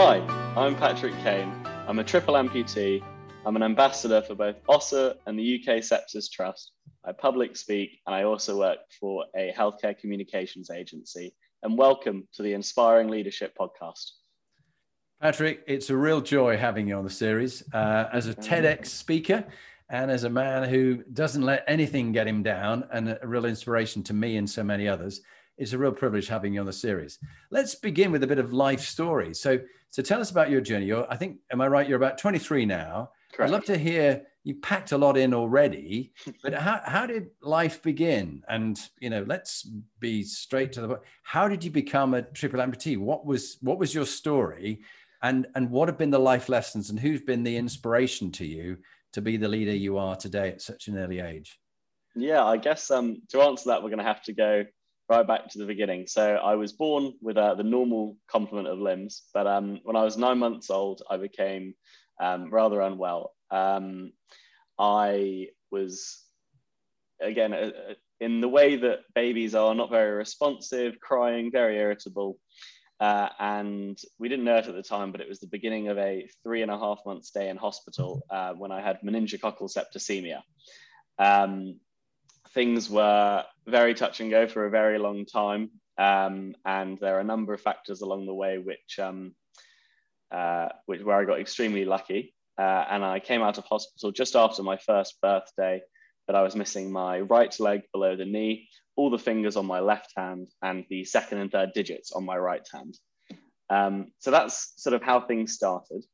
Hi, I'm Patrick Kane. I'm a triple amputee. I'm an ambassador for both Össur and the UK Sepsis Trust. I public speak and I also work for a healthcare communications agency. And welcome to the Inspiring Leadership Podcast. Patrick, it's a real joy having you on the series uh, as a TEDx speaker and as a man who doesn't let anything get him down and a real inspiration to me and so many others. It's a real privilege having you on the series. Let's begin with a bit of life story. So, so tell us about your journey. You're, I think, am I right? You're about 23 now. Correct. I'd love to hear. You packed a lot in already, but how, how did life begin? And you know, let's be straight to the point. How did you become a triple amputee? What was what was your story, and and what have been the life lessons, and who's been the inspiration to you to be the leader you are today at such an early age? Yeah, I guess um, to answer that, we're going to have to go right back to the beginning. So I was born with uh, the normal complement of limbs, but um, when I was nine months old, I became um, rather unwell. Um, I was, again, uh, uh, in the way that babies are, not very responsive, crying, very irritable. Uh, and we didn't know it at the time, but it was the beginning of a three and a half month stay in hospital uh, when I had meningococcal septicemia. Um, things were very touch and go for a very long time. Um, and there are a number of factors along the way which, um, uh, which where I got extremely lucky. Uh, and I came out of hospital just after my first birthday, but I was missing my right leg below the knee, all the fingers on my left hand, and the second and third digits on my right hand. Um, so that's sort of how things started.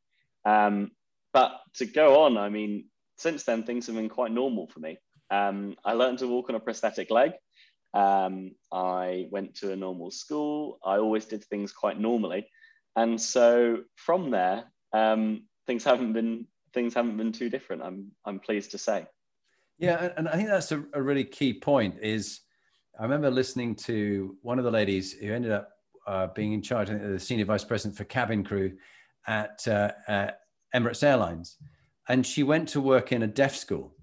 Um, but to go on, I mean, since then, things have been quite normal for me. Um, I learned to walk on a prosthetic leg. Um, I went to a normal school. I always did things quite normally, and so from there, um, things haven't been things haven't been too different. I'm I'm pleased to say. Yeah, and I think that's a, a really key point. Is I remember listening to one of the ladies who ended up uh, being in charge, the senior vice president for cabin crew at, uh, at Emirates Airlines, and she went to work in a deaf school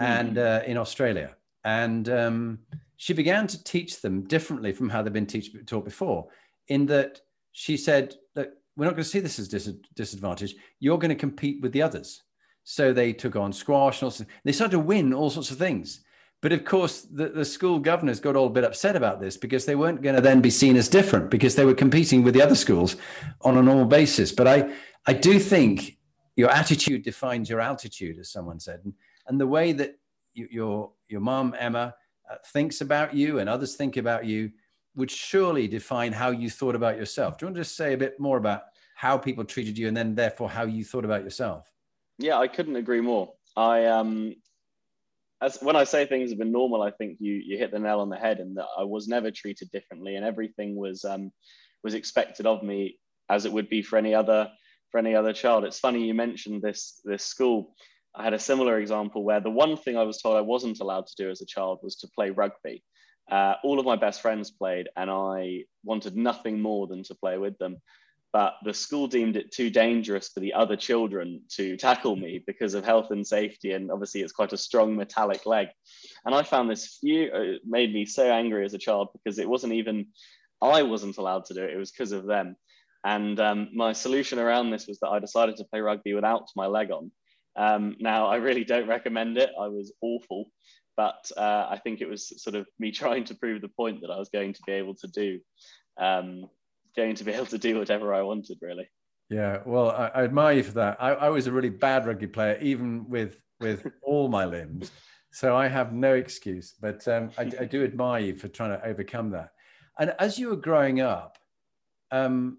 and mm. uh, in Australia. And um, she began to teach them differently from how they've been teach, taught before, in that she said that we're not going to see this as dis- disadvantage. You're going to compete with the others. So they took on squash and also, they started to win all sorts of things. But of course, the, the school governors got all a bit upset about this because they weren't going to then be seen as different because they were competing with the other schools on a normal basis. But I, I do think your attitude defines your altitude, as someone said. And, and the way that you, your your mom Emma uh, thinks about you and others think about you would surely define how you thought about yourself. Do you want to just say a bit more about how people treated you and then therefore how you thought about yourself? Yeah, I couldn't agree more. I um as when I say things have been normal, I think you you hit the nail on the head and that I was never treated differently and everything was um was expected of me as it would be for any other for any other child. It's funny you mentioned this this school. I had a similar example where the one thing I was told I wasn't allowed to do as a child was to play rugby. Uh, all of my best friends played, and I wanted nothing more than to play with them. But the school deemed it too dangerous for the other children to tackle me because of health and safety. And obviously, it's quite a strong metallic leg. And I found this few, uh, made me so angry as a child because it wasn't even, I wasn't allowed to do it, it was because of them. And um, my solution around this was that I decided to play rugby without my leg on. Um, now, I really don't recommend it. I was awful, but uh, I think it was sort of me trying to prove the point that I was going to be able to do, um, going to be able to do whatever I wanted, really. Yeah, well, I, I admire you for that. I, I, was a really bad rugby player, even with with all my limbs, so I have no excuse. But um, I, I, do admire you for trying to overcome that. And as you were growing up, um,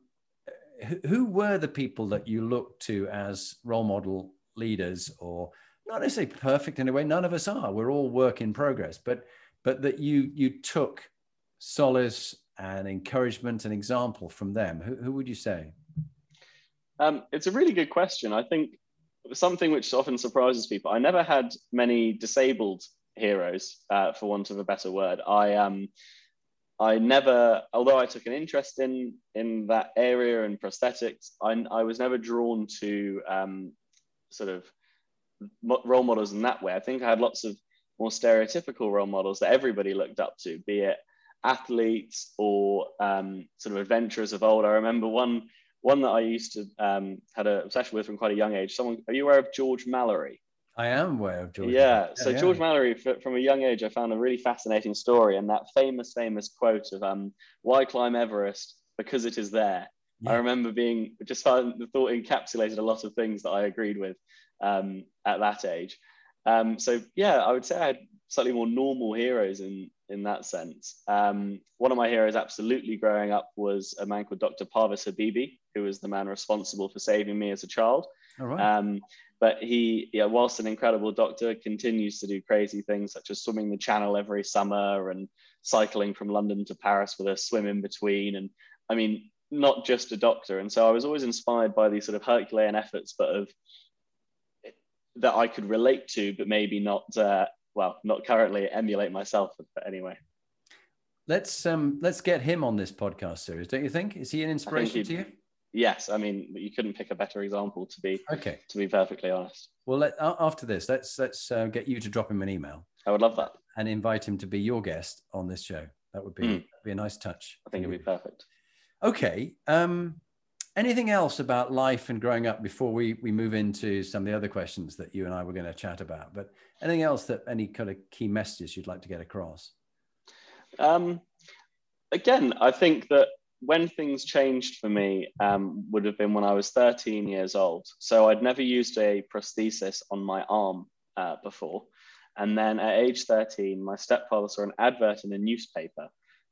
who were the people that you looked to as role model leaders or not necessarily perfect in a way none of us are we're all work in progress but but that you you took solace and encouragement and example from them, who, who would you say? Um, it's a really good question. I think something which often surprises people. I never had many disabled heroes, uh, for want of a better word. I um, I never, although I took an interest in in that area and prosthetics, I, I was never drawn to um, sort of role models in that way. I think I had lots of more stereotypical role models that everybody looked up to, be it athletes or um, sort of adventurers of old. I remember one one that I used to um, had an obsession with from quite a young age. Someone, are you aware of George Mallory? I am aware of George. Yeah. So yeah. George Mallory, from a young age, I found a really fascinating story, and that famous, famous quote of um, "Why climb Everest? Because it is there." Yeah. I remember being just found the thought encapsulated a lot of things that I agreed with um, at that age. Um, so yeah, I would say I had slightly more normal heroes in in that sense. Um, one of my heroes, absolutely growing up, was a man called Dr. Parviz Habibi, who was the man responsible for saving me as a child. Um, but he, yeah, whilst an incredible doctor, continues to do crazy things such as swimming the Channel every summer and cycling from London to Paris with a swim in between. And I mean, not just a doctor. And so I was always inspired by these sort of Herculean efforts, but of that I could relate to, but maybe not, uh, well, not currently emulate myself. But anyway, let's um, let's get him on this podcast series. Don't you think? Is he an inspiration to you? Yes, I mean you couldn't pick a better example to be okay. To be perfectly honest. Well, let, after this, let's let's uh, get you to drop him an email. I would love that. And invite him to be your guest on this show. That would be mm. be a nice touch. I think it'd be perfect. Okay. Um, anything else about life and growing up before we we move into some of the other questions that you and I were going to chat about? But anything else that any kind of key messages you'd like to get across? Um, again, I think that when things changed for me um, would have been when I was 13 years old. So I'd never used a prosthesis on my arm uh, before. And then at age 13, my stepfather saw an advert in a newspaper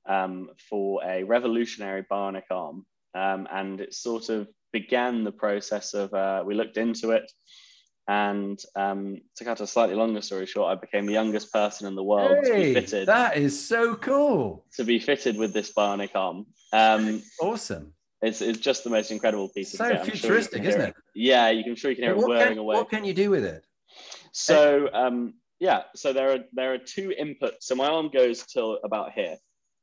um, for a revolutionary bionic arm. Um, and it sort of began the process of, uh, we looked into it. And um, to cut a slightly longer story short, I became the youngest person in the world hey, to be fitted. That is so cool. To be fitted with this bionic arm. Um, awesome. It's, it's just the most incredible piece so of kit. futuristic, sure isn't it? it? Yeah, you can sure you can hear it whirring can, away. What can you do with it? So um, yeah, so there are there are two inputs. So my arm goes till about here.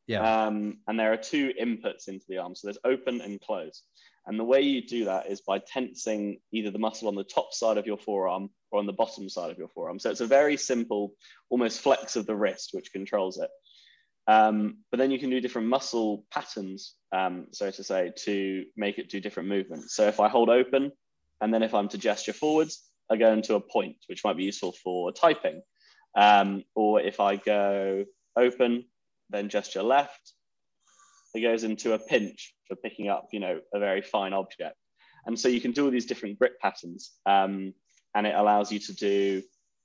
Yeah. Um, and there are two inputs into the arm. So there's open and close. And the way you do that is by tensing either the muscle on the top side of your forearm or on the bottom side of your forearm. So it's a very simple, almost flex of the wrist, which controls it. Um, but then you can do different muscle patterns, um, so to say, to make it do different movements. So if I hold open, and then if I'm to gesture forwards, I go into a point, which might be useful for typing. Um, or if I go open, then gesture left, it goes into a pinch for picking up, you know, a very fine object. And so you can do all these different grip patterns, um, and it allows you to do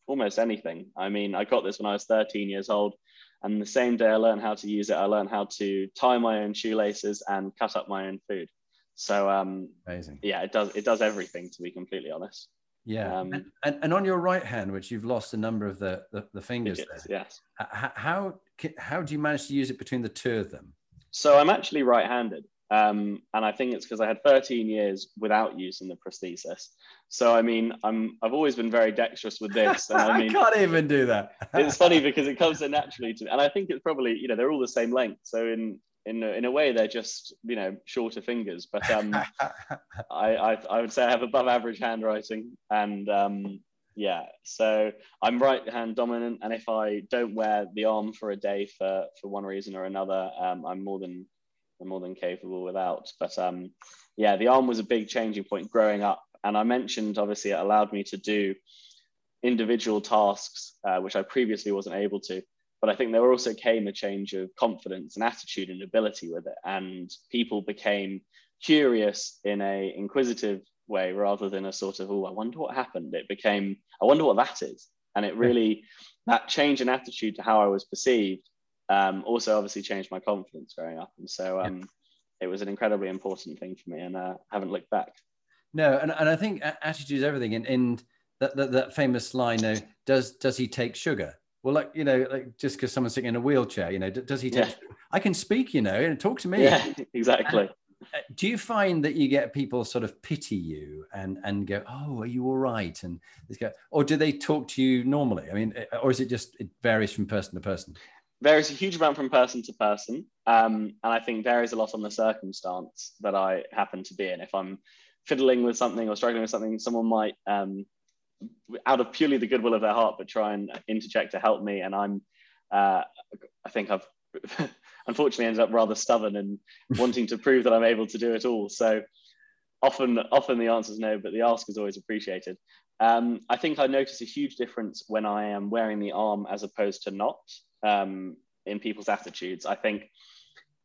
almost anything. I mean, I got this when I was 13 years old. And the same day I learned how to use it, I learned how to tie my own shoelaces and cut up my own food. So um, amazing. Yeah, it does it does everything to be completely honest. Yeah, um, and, and, on your right hand, which you've lost a number of the the, the fingers there. Yes. How how do you manage to use it between the two of them? So I'm actually right-handed. Um, and I think it's because I had 13 years without using the prosthesis. So I mean, I'm I've always been very dexterous with this. And I, mean, I can't even do that. it's funny because it comes so naturally to me, and I think it's probably you know they're all the same length. So in in a, in a way they're just you know shorter fingers. But um, I, I, I would say I have above average handwriting, and um, yeah, so I'm right hand dominant, and if I don't wear the arm for a day for for one reason or another, um, I'm more than I'm more than capable without. But um, yeah, the arm was a big changing point growing up. And I mentioned, obviously, it allowed me to do individual tasks, uh, which I previously wasn't able to. But I think there also came a change of confidence and attitude and ability with it. And people became curious in a inquisitive way rather than a sort of, oh, I wonder what happened. It became, I wonder what that is. And it really, that change in attitude to how I was perceived um, also obviously changed my confidence growing up. And so um, it was an incredibly important thing for me and uh, I haven't looked back. No, and, and I think attitude is everything. And, and that, that, that famous line, uh, does, does he take sugar? Well, like, you know, like just because someone's sitting in a wheelchair, you know, does he take, yeah. I can speak, you know, and talk to me. Yeah, exactly. Uh, do you find that you get people sort of pity you and and go, "Oh, are you all right?" And this go, or do they talk to you normally? I mean, uh, or is it just it varies from person to person? Varies a huge amount from person to person, um, and I think varies a lot on the circumstance that I happen to be in. If I'm fiddling with something or struggling with something, someone might, um, out of purely the goodwill of their heart, but try and interject to help me, and I'm, uh, I think I've unfortunately ended up rather stubborn and wanting to prove that I'm able to do it all. So often, often the answer is no, but the ask is always appreciated. Um, I think I notice a huge difference when I am wearing the arm as opposed to not um, in people's attitudes. I think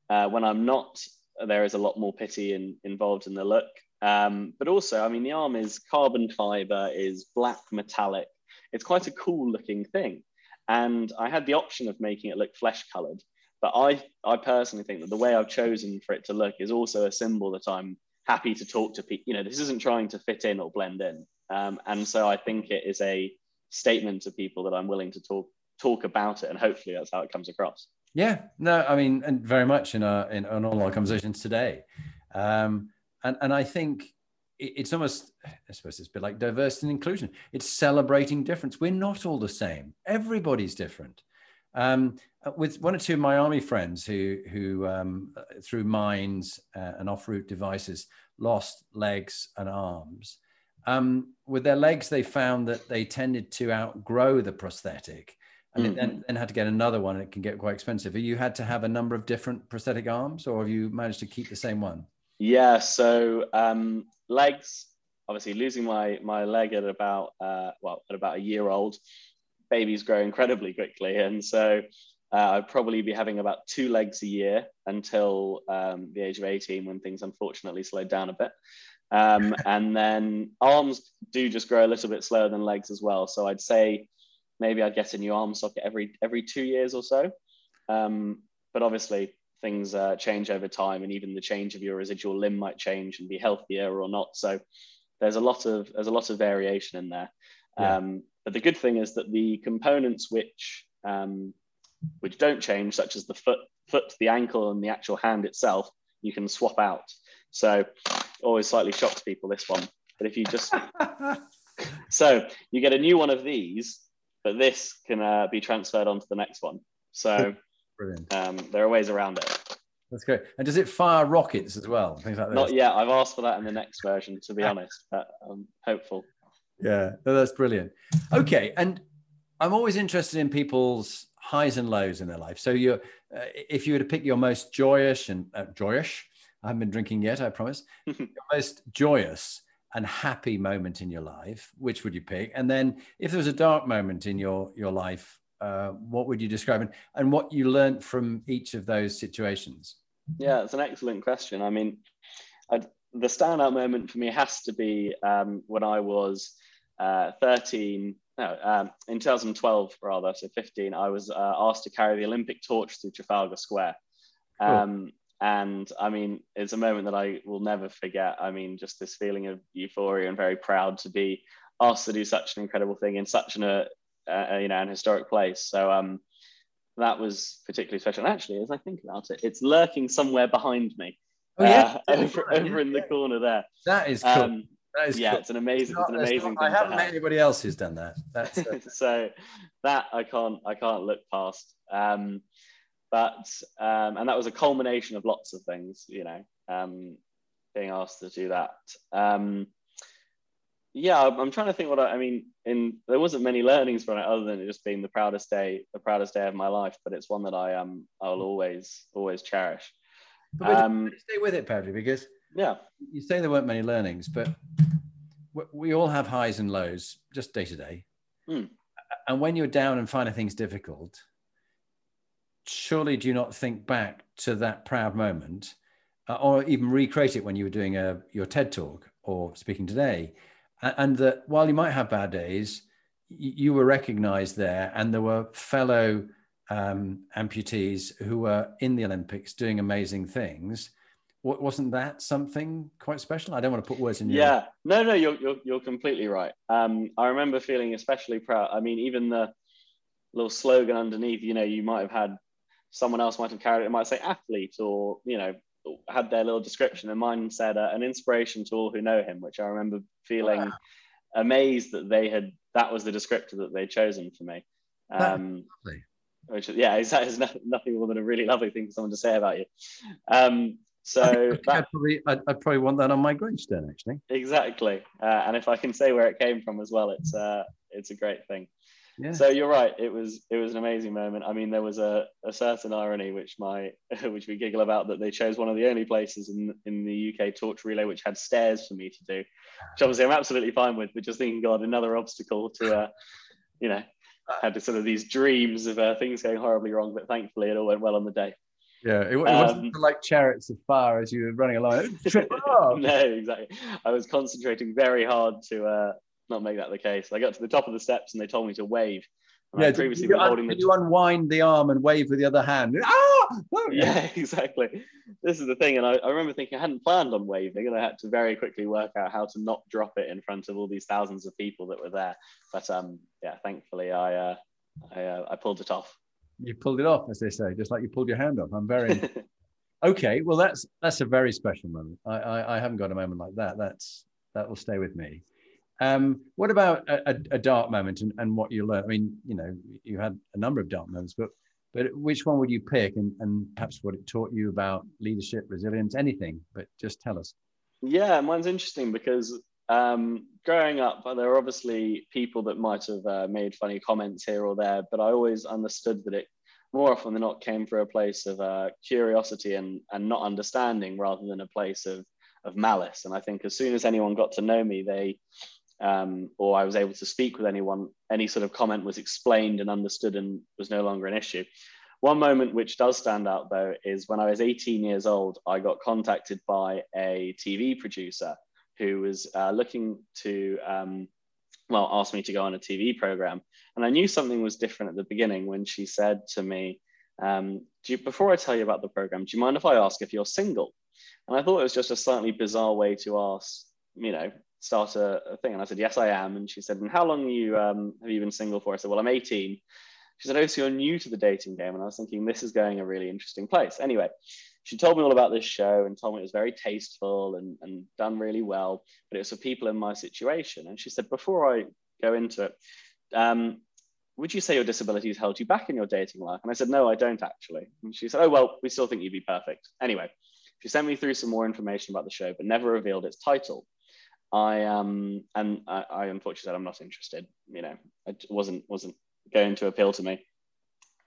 uh, when I'm not, there is a lot more pity in, involved in the look. Um, but also, I mean, the arm is carbon fiber, is black metallic. It's quite a cool looking thing. And I had the option of making it look flesh colored. But I, I personally think that the way I've chosen for it to look is also a symbol that I'm happy to talk to people. You know, this isn't trying to fit in or blend in. Um, and so I think it is a statement to people that I'm willing to talk talk about it, and hopefully that's how it comes across. Yeah, no, I mean, and very much in our in, in all our conversations today, um, and and I think it's almost I suppose it's a bit like diversity and inclusion. It's celebrating difference. We're not all the same. Everybody's different. Um, uh, with one or two of my army friends who, who um, uh, through mines uh, and off-route devices, lost legs and arms. Um, with their legs, they found that they tended to outgrow the prosthetic, and mm-hmm. then, then had to get another one. And it can get quite expensive. You had to have a number of different prosthetic arms, or have you managed to keep the same one? Yeah. So um, legs, obviously, losing my my leg at about uh, well at about a year old babies grow incredibly quickly. And so uh, I'd probably be having about two legs a year until um, the age of 18 when things unfortunately slowed down a bit. Um, and then arms do just grow a little bit slower than legs as well. So I'd say maybe I'd get a new arm socket every every two years or so. Um, but obviously things uh, change over time, and even the change of your residual limb might change and be healthier or not. So there's a lot of there's a lot of variation in there. Yeah. Um, but the good thing is that the components which um, which don't change, such as the foot, foot, the ankle, and the actual hand itself, you can swap out. So always slightly shocks people this one. But if you just so you get a new one of these, but this can uh, be transferred onto the next one. So um, there are ways around it. That's great. And does it fire rockets as well? Things like that. Not yet. I've asked for that in the next version, to be honest, but I'm hopeful yeah no, that's brilliant okay and i'm always interested in people's highs and lows in their life so you uh, if you were to pick your most joyous and uh, joyous i haven't been drinking yet i promise your most joyous and happy moment in your life which would you pick and then if there was a dark moment in your your life uh, what would you describe and, and what you learned from each of those situations yeah it's an excellent question i mean I'd, the standout moment for me has to be um, when I was uh, 13, no, um, in 2012 rather, so 15, I was uh, asked to carry the Olympic torch through Trafalgar Square. Um, And I mean, it's a moment that I will never forget. I mean, just this feeling of euphoria and very proud to be asked to do such an incredible thing in such an, uh, uh, you know, an historic place. So um, that was particularly special. And actually, as I think about it, it's lurking somewhere behind me. Oh, yeah. Uh, over, over in the corner there. That is cool. Um, that is yeah, cool. it's an amazing, it's, not, it's an amazing. Not, I haven't met anybody else who's done that. That's, so that I can't, I can't look past. Um, but um, and that was a culmination of lots of things, you know, um, being asked to do that. Um, yeah, I'm trying to think what I, I mean. In there wasn't many learnings from it other than it just being the proudest day, the proudest day of my life. But it's one that I um I'll always always cherish. But um, stay with it, Paddy, because yeah, you say there weren't many learnings, but we all have highs and lows just day to day. Mm. And when you're down and finding things difficult, surely do you not think back to that proud moment uh, or even recreate it when you were doing a, your TED talk or speaking today? And, that while you might have bad days, you were recognized there and there were fellow um, amputees who were in the Olympics doing amazing things. Wasn't that something quite special? I don't want to put words in your. Yeah, no, no, you're you're, you're completely right. Um, I remember feeling especially proud. I mean, even the little slogan underneath, you know, you might have had someone else might have carried it. It might say athlete or, you know, had their little description. And mine said uh, an inspiration to all who know him, which I remember feeling wow. amazed that they had, that was the descriptor that they'd chosen for me. Um, which, yeah, that is nothing more than a really lovely thing for someone to say about you. Um, so I that, I'd, probably, I'd, I'd, probably want that on my gravestone, actually. Exactly, uh, and if I can say where it came from as well, it's uh, it's a great thing. Yeah. So you're right. It was it was an amazing moment. I mean, there was a, a certain irony which my which we giggle about that they chose one of the only places in in the UK torch relay which had stairs for me to do, which obviously I'm absolutely fine with. But just thinking, God, another obstacle to, uh, you know, had sort of these dreams of uh, things going horribly wrong. But thankfully, it all went well on the day. Yeah, it, it wasn't um, like chariots of fire as you were running along. no, exactly. I was concentrating very hard to uh, not make that the case. I got to the top of the steps and they told me to wave. And yeah, previously you, holding the... you unwind the arm and wave with the other hand? Ah! Oh, yeah, exactly. This is the thing. And I, I, remember thinking I hadn't planned on waving and I had to very quickly work out how to not drop it in front of all these thousands of people that were there. But um, yeah, thankfully I, uh, I, uh, I pulled it off. You pulled it off, as they say, just like you pulled your hand off. I'm very okay. Well, that's that's a very special moment. I, I, I haven't got a moment like that. That's that will stay with me. Um, what about a, a, a dark moment and, and what you learned? I mean, you know, you had a number of dark moments, but but which one would you pick and, and perhaps what it taught you about leadership, resilience, anything, but just tell us. Yeah, mine's interesting because um, growing up, there are obviously people that might have uh, made funny comments here or there, but I always understood that it more often than not came from a place of uh, curiosity and, and not understanding rather than a place of, of malice. And I think as soon as anyone got to know me, they um, or I was able to speak with anyone, any sort of comment was explained and understood and was no longer an issue. One moment which does stand out though is when I was 18 years old, I got contacted by a TV producer who was uh, looking to, um, well, ask me to go on a TV program. And I knew something was different at the beginning when she said to me, um, you, before I tell you about the program, do you mind if I ask if you're single? And I thought it was just a slightly bizarre way to ask, you know, start a, a, thing? And I said, yes, I am. And she said, and how long you um, have you been single for? I said, well, I'm 18. She said, oh, so you're new to the dating game. And I was thinking, this is going a really interesting place. Anyway, she told me all about this show and told me it was very tasteful and, and done really well, but it was for people in my situation. And she said, before I go into it, um, would you say your disability has held you back in your dating life? And I said, no, I don't actually. And she said, oh, well, we still think you'd be perfect. Anyway, she sent me through some more information about the show, but never revealed its title. I um and I, I unfortunately said I'm not interested. You know, it wasn't wasn't going to appeal to me.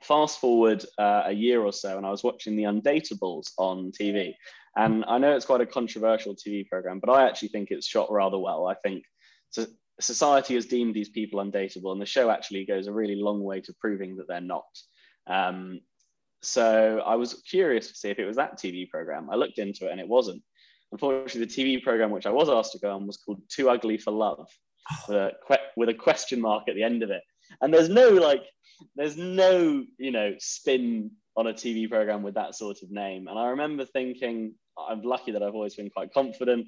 Fast forward uh, a year or so, and I was watching The Undateables on TV. And I know it's quite a controversial TV program, but I actually think it's shot rather well. I think so, society has deemed these people undateable, and the show actually goes a really long way to proving that they're not. Um, so I was curious to see if it was that TV program. I looked into it, and it wasn't. Unfortunately, the TV program which I was asked to go on was called Too Ugly for Love, with a, with a question mark at the end of it. And there's no like, there's no you know spin on a TV program with that sort of name. And I remember thinking, I'm lucky that I've always been quite confident,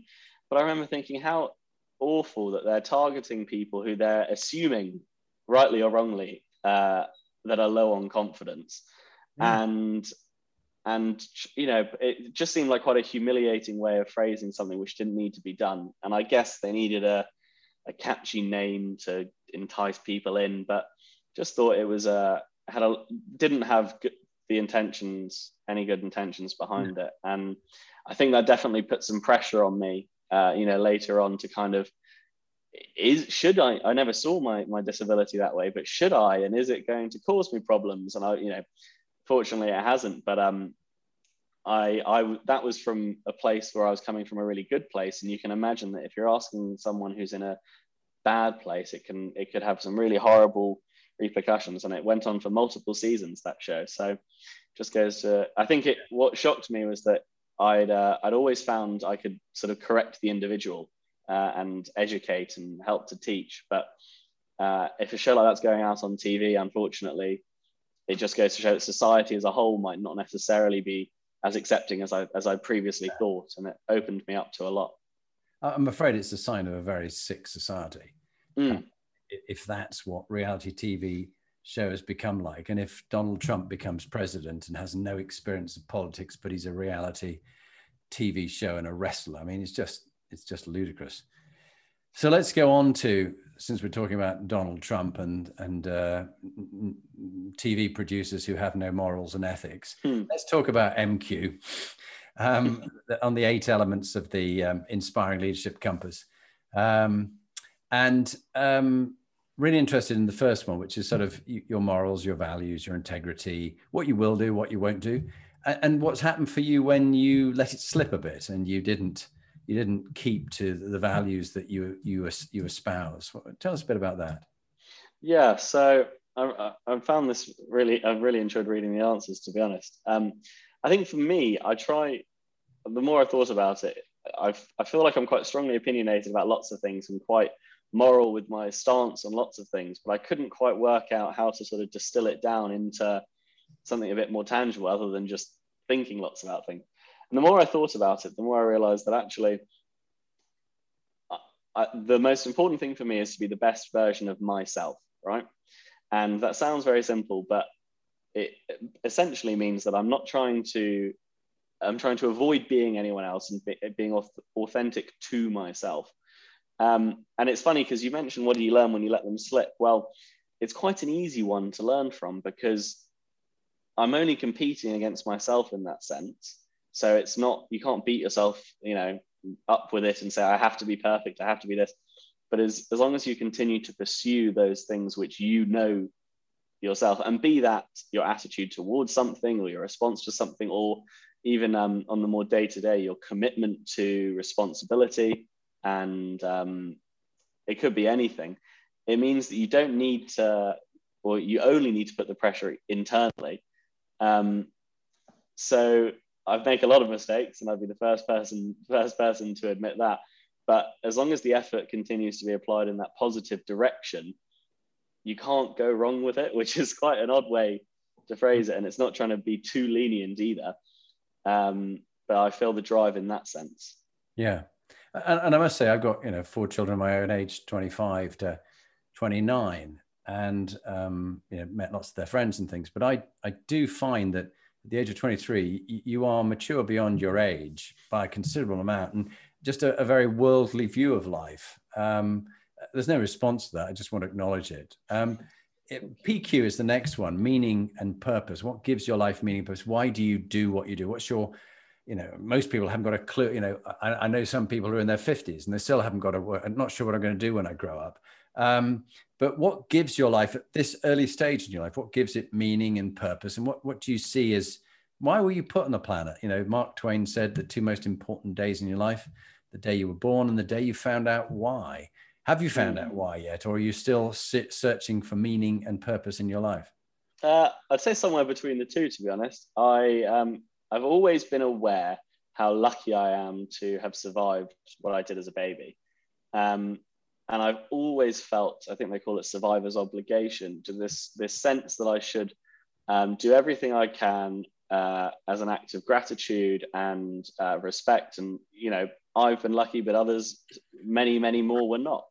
but I remember thinking how awful that they're targeting people who they're assuming, rightly or wrongly, uh, that are low on confidence. Mm. And and you know it just seemed like quite a humiliating way of phrasing something which didn't need to be done. And i guess they needed a, a catchy name to entice people in but just thought it was a had a didn't have good, the intentions any good intentions behind it. And i think that definitely put some pressure on me uh, you know later on to kind of is should i i never saw my my disability that way but should i and is it going to cause me problems? And i you know fortunately it hasn't but um I, I that was from a place where I was coming from a really good place, and you can imagine that if you're asking someone who's in a bad place, it can it could have some really horrible repercussions. And it went on for multiple seasons that show. So just goes to I think it what shocked me was that I'd uh, I'd always found I could sort of correct the individual uh, and educate and help to teach, but uh, if a show like that's going out on TV, unfortunately, it just goes to show that society as a whole might not necessarily be as accepting as I as I previously thought, and it opened me up to a lot. I'm afraid it's a sign of a very sick society. Mm. If that's what reality TV show has become like. And if Donald Trump becomes president and has no experience of politics, but he's a reality TV show and a wrestler, I mean, it's just it's just ludicrous. So let's go on to since we're talking about Donald Trump and and uh, TV producers who have no morals and ethics. Hmm. Let's talk about MQ um, on the eight elements of the um, inspiring leadership compass. Um, and um, really interested in the first one, which is sort of your morals, your values, your integrity, what you will do, what you won't do, and what's happened for you when you let it slip a bit and you didn't you didn't keep to the values that you you you espouse. Tell us a bit about that. Yeah, so I, I found this really. I've really enjoyed reading the answers. To be honest, um, I think for me, I try. The more I thought about it, I I feel like I'm quite strongly opinionated about lots of things and quite moral with my stance on lots of things, but I couldn't quite work out how to sort of distill it down into something a bit more tangible other than just thinking lots about things. And the more I thought about it, the more I realized that actually I, the most important thing for me is to be the best version of myself, right? And that sounds very simple, but it essentially means that I'm not trying to I'm trying to avoid being anyone else and be, being authentic to myself. Um, and it's funny because you mentioned what do you learn when you let them slip? Well, it's quite an easy one to learn from because I'm only competing against myself in that sense. So it's not, you can't beat yourself, you know, up with it and say, I have to be perfect, I have to be this. But as, as long as you continue to pursue those things which you know yourself and be that your attitude towards something or your response to something, or even um, on the more day to day, your commitment to responsibility, and um, it could be anything. It means that you don't need to, or you only need to put the pressure internally. Um, so I make a lot of mistakes, and I'd be the first person first person to admit that. But as long as the effort continues to be applied in that positive direction, you can't go wrong with it, which is quite an odd way to phrase it. And it's not trying to be too lenient either. Um, but I feel the drive in that sense. Yeah, and, and I must say, I've got you know four children my own age, 25 to 29, and um, you know met lots of their friends and things. But I I do find that at the age of 23, you are mature beyond your age by a considerable amount, and just a, a very worldly view of life. Um, there's no response to that. I just want to acknowledge it. Um, it, PQ is the next one meaning and purpose. What gives your life meaning purpose? Why do you do what you do? What's your you know, most people haven't got a clue. You know, I, I, know some people who are in their 50s and they still haven't got a work. I'm not sure what I'm going to do when I grow up. Um, but what gives your life at this early stage in your life? What gives it meaning and purpose? And what, what do you see as why were you put on the planet? You know, Mark Twain said the two most important days in your life the day you were born and the day you found out why. Have you found out why yet? Or are you still sit, searching for meaning and purpose in your life? Uh, I'd say somewhere between the two, to be honest. I um, I've always been aware how lucky I am to have survived what I did as a baby. Um, and I've always felt, I think they call it survivor's obligation, to this, this sense that I should um, do everything I can uh, as an act of gratitude and uh, respect. And, you know, I've been lucky, but others, many, many more were not.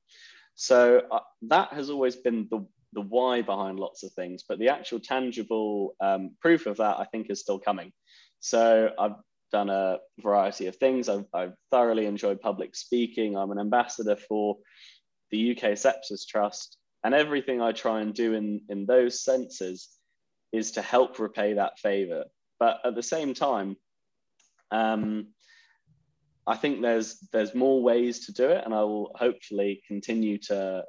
So uh, that has always been the, the why behind lots of things. But the actual tangible um, proof of that, I think, is still coming. So I've done a variety of things. I've, I've, thoroughly enjoyed public speaking. I'm an ambassador for the UK Sepsis Trust. And everything I try and do in, in those senses is to help repay that favor. But at the same time, um, I think there's there's more ways to do it, and I will hopefully continue to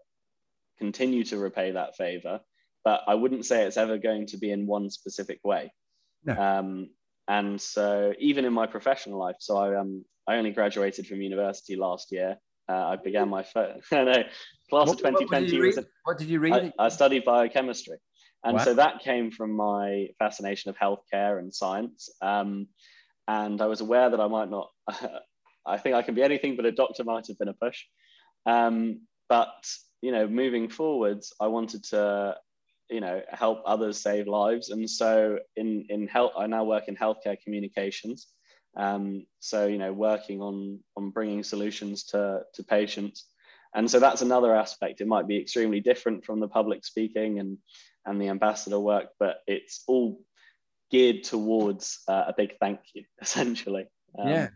continue to repay that favor. But I wouldn't say it's ever going to be in one specific way. No. Um, and so even in my professional life, so I um I only graduated from university last year. Uh, I began my first no, class what, of 2020 what was a, what did you read? I, I studied biochemistry, and wow. so that came from my fascination of healthcare and science. Um, and I was aware that I might not. I think I can be anything, but a doctor might have been a push. Um, but you know, moving forwards, I wanted to you know help others save lives and so in in health i now work in healthcare communications um, so you know working on on bringing solutions to to patients and so that's another aspect it might be extremely different from the public speaking and and the ambassador work, but it's all geared towards uh, a big thank you, essentially. Um, yeah.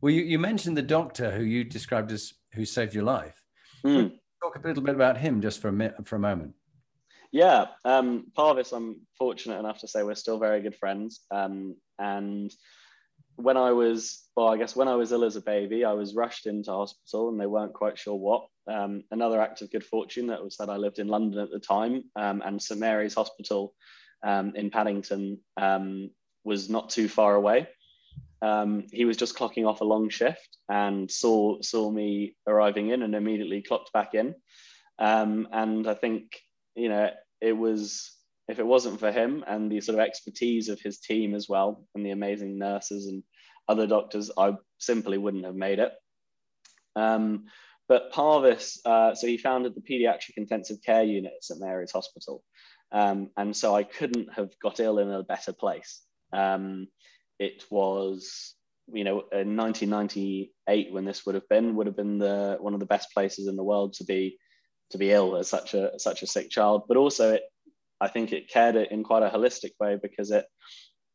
Well, you, you mentioned the doctor who you described as who saved your life. Mm. Talk a little bit about him just for a minute, for a moment. Yeah, um, Parviz, I'm fortunate enough to say we're still very good friends. Um, and when I was, well, I guess when I was ill as a baby, I was rushed into hospital and they weren't quite sure what. Um, another act of good fortune that was that I lived in London at the time, um, and St Mary's Hospital um, in Paddington um, was not too far away. Um, he was just clocking off a long shift and saw saw me arriving in and immediately clocked back in. Um, and I think you know it was if it wasn't for him and the sort of expertise of his team as well and the amazing nurses and other doctors, I simply wouldn't have made it. Um, but Parviz, uh, so he founded the pediatric intensive care unit at St Mary's Hospital. Um, and so I couldn't have got ill in a better place. Um, it was, you know, in 1998 when this would have been, would have been the one of the best places in the world to be to be ill as such a such a sick child. But also, it, I think it cared in quite a holistic way because it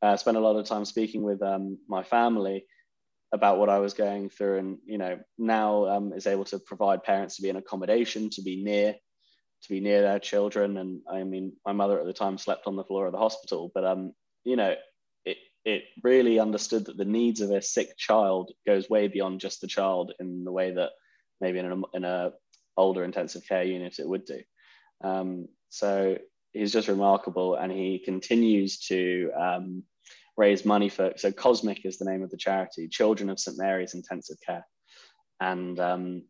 uh, spent a lot of time speaking with um, my family about what I was going through, and you know, now um, is able to provide parents to be in accommodation, to be near to be near their children. And I mean, my mother at the time slept on the floor of the hospital, but um, you know, it it really understood that the needs of a sick child goes way beyond just the child in the way that maybe in a, in a older intensive care unit it would do. Um, so he's just remarkable, and he continues to um, raise money for. So Cosmic is the name of the charity, Children of St Mary's Intensive Care, and um,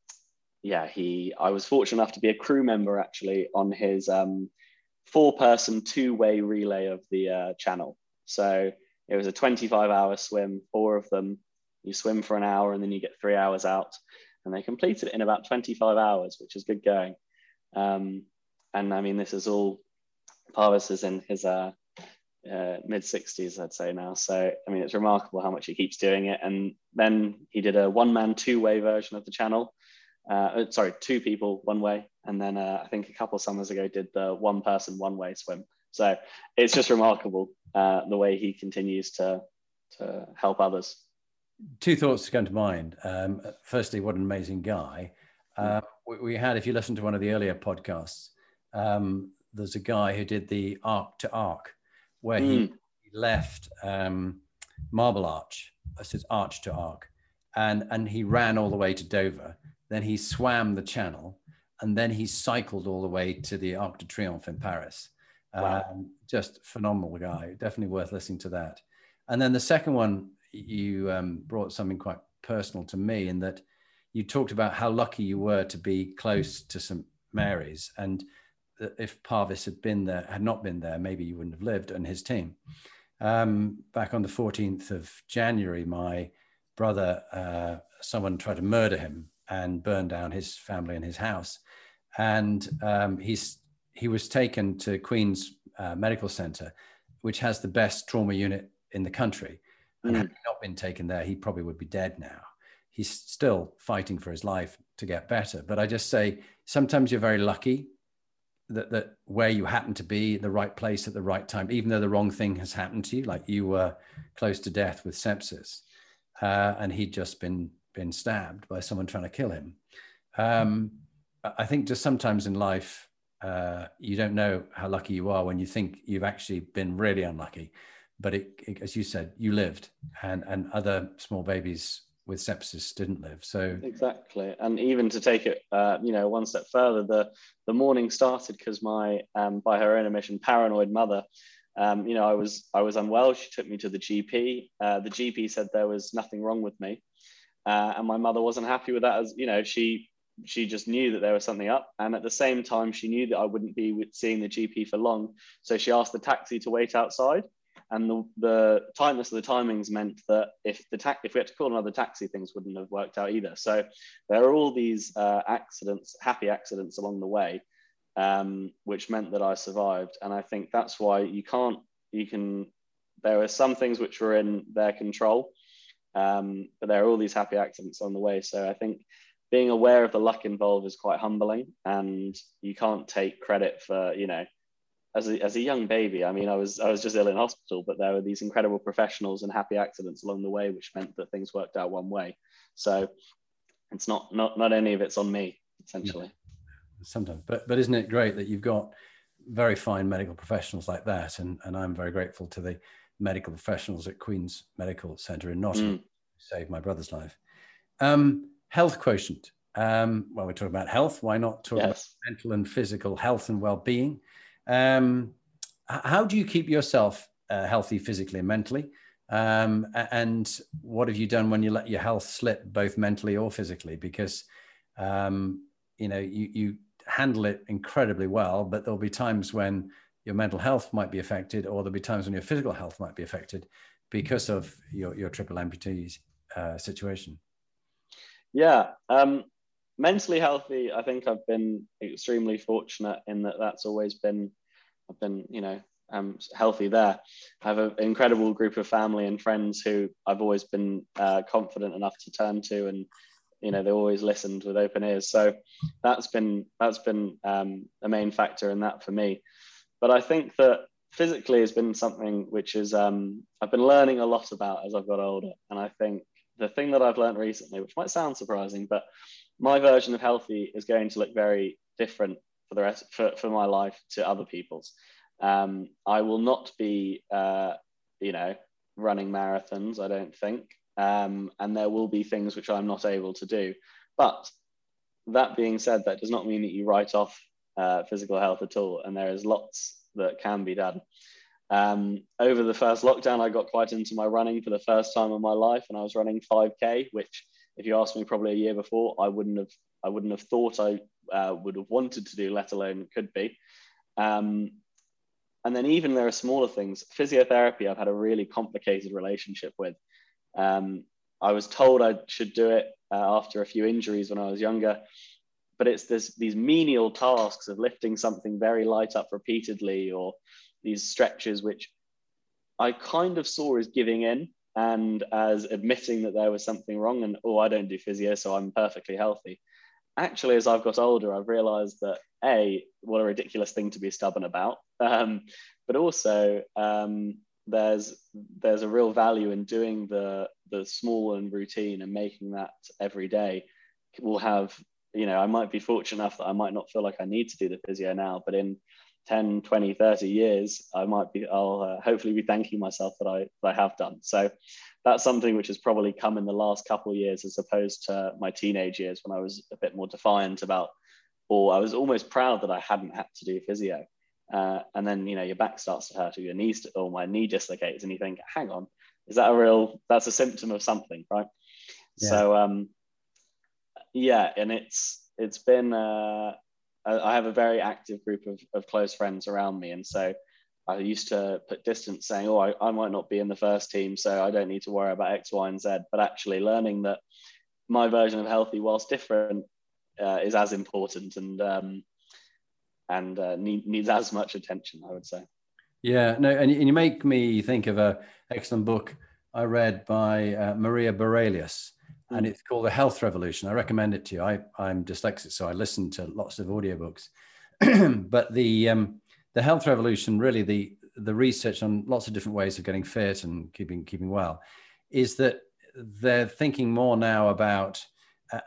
yeah, he. I was fortunate enough to be a crew member actually on his um, four-person two-way relay of the uh, channel. So it was a 25-hour swim, four of them. You swim for an hour and then you get three hours out, and they completed it in about 25 hours, which is good going. Um, and I mean, this is all Parviz is in his uh, uh, mid 60s, I'd say now. So, I mean, it's remarkable how much he keeps doing it. And then he did a one man, two way version of the channel uh, uh, sorry, two people one way, and then uh, I think a couple of summers ago did the one person one way swim. So it's just remarkable uh, the way he continues to to help others. Two thoughts come to mind. Um, firstly, what an amazing guy. Uh, we, we, had, if you listen to one of the earlier podcasts, um, there's a guy who did the Arc to Arc, where mm. he, left um, Marble Arch, I said Arch to Arc, and and he ran all the way to Dover then he swam the channel, and then he cycled all the way to the Arc de Triomphe in Paris. Wow. Um, just phenomenal guy. Definitely worth listening to that. And then the second one, you um, brought something quite personal to me in that you talked about how lucky you were to be close to St Mary's, and if Parviz had been there, had not been there, maybe you wouldn't have lived and his team. Um, back on the 14th of January, my brother, uh, someone tried to murder him and burn down his family and his house. And um, he's he was taken to Queen's uh, Medical Center, which has the best trauma unit in the country. And mm. had he not been taken there, he probably would be dead now. He's still fighting for his life to get better. But I just say sometimes you're very lucky that, that where you happen to be, the right place at the right time, even though the wrong thing has happened to you, like you were close to death with sepsis, uh, and he'd just been been stabbed by someone trying to kill him. Um, I think just sometimes in life, uh, you don't know how lucky you are when you think you've actually been really unlucky. But it, it, as you said, you lived, and and other small babies with sepsis didn't live. So exactly, and even to take it, uh, you know, one step further, the the morning started because my, um, by her own admission, paranoid mother. Um, you know, I was I was unwell. She took me to the GP. Uh, the GP said there was nothing wrong with me, uh, and my mother wasn't happy with that as you know she she just knew that there was something up and at the same time she knew that i wouldn't be seeing the gp for long so she asked the taxi to wait outside and the, the tightness of the timings meant that if the ta- if we had to call another taxi things wouldn't have worked out either so there are all these uh, accidents happy accidents along the way um, which meant that i survived and i think that's why you can't you can there are some things which were in their control um, but there are all these happy accidents on the way. So I think being aware of the luck involved is quite humbling, and you can't take credit for you know as a, as a young baby, I mean, I was I was just ill in hospital, but there were these incredible professionals and happy accidents along the way, which meant that things worked out one way. So it's not not not any of it's on me essentially. Sometimes, but but isn't it great that you've got very fine medical professionals like that, and and I'm very grateful to the medical professionals at Queen's Medical Centre in Nottingham mm. who saved my brother's life. Um, health quotient. Um, well, we're talking about health. Why not talk yes. about mental and physical health and well-being? Um, how do you keep yourself uh, healthy physically and mentally? Um, and what have you done when you let your health slip, both mentally or physically? Because um, you know you you handle it incredibly well, but there'll be times when your mental health might be affected, or there'll be times when your physical health might be affected because of your your triple amputee uh, situation. Yeah, um, mentally healthy. I think I've been extremely fortunate in that that's always been I've been you know um, healthy there. I have an incredible group of family and friends who I've always been uh, confident enough to turn to, and you know they always listened with open ears. So that's been that's been um, a main factor in that for me. But I think that physically has been something which is um, I've been learning a lot about as I've got older, and I think the thing that I've learned recently, which might sound surprising, but my version of healthy is going to look very different for the rest for, for my life to other people's. Um, I will not be, uh, you know, running marathons. I don't think, um, and there will be things which I'm not able to do. But that being said, that does not mean that you write off uh, physical health at all, and there is lots that can be done. Um, over the first lockdown, I got quite into my running for the first time in my life, and I was running 5k, which, if you asked me probably a year before, I wouldn't have I wouldn't have thought I uh, would have wanted to do, let alone could be. Um, and then even there are smaller things. Physiotherapy, I've had a really complicated relationship with. Um, I was told I should do it uh, after a few injuries when I was younger, but it's this these menial tasks of lifting something very light up repeatedly, or these stretches which I kind of saw as giving in and as admitting that there was something wrong and oh I don't do physio so I'm perfectly healthy actually, as I've got older, I've realized that A, what a ridiculous thing to be stubborn about. Um, but also, um, there's there's a real value in doing the the small and routine and making that every day will have you know i might be fortunate enough that i might not feel like i need to do the physio now but in 10 20 30 years i might be i'll uh, hopefully be thanking myself that i that i have done. So that's something which has probably come in the last couple of years as opposed to my teenage years when i was a bit more defiant about or i was almost proud that i hadn't had to do physio. Uh, and then you know your back starts to hurt or your knees or my knee dislocates and you think hang on is that a real that's a symptom of something right? Yeah. so um yeah and it's it's been uh I have a very active group of, of close friends around me. And so I used to put distance saying, oh, I, I might not be in the first team, so I don't need to worry about X, Y, and Z. But actually learning that my version of healthy, whilst different, uh, is as important and um, and uh, need, needs as much attention, I would say. Yeah, no, and, and you make me think of a excellent book I read by uh, Maria Borelius, and it's called The Health Revolution. I recommend it to you. I, I'm dyslexic, so I listen to lots of audiobooks. but the um, the health revolution, really, the the research on lots of different ways of getting fit and keeping keeping well, is that they're thinking more now about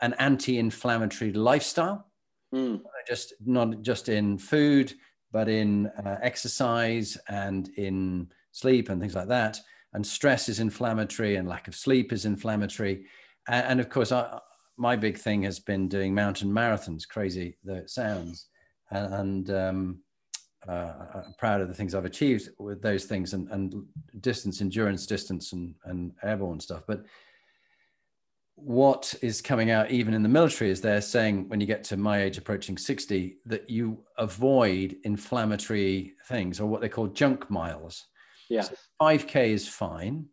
an anti-inflammatory lifestyle, mm. just not just in food, but in uh, exercise and in sleep and things like that. And stress is inflammatory, and lack of sleep is inflammatory and, and of course, I, my big thing has been doing mountain marathons. Crazy though it sounds, and, and um, uh, I'm proud of the things I've achieved with those things and, and distance, endurance, distance, and, and airborne stuff. But what is coming out even in the military is they're saying when you get to my age approaching 60 that you avoid inflammatory things or what they call junk miles yeah so 5k is fine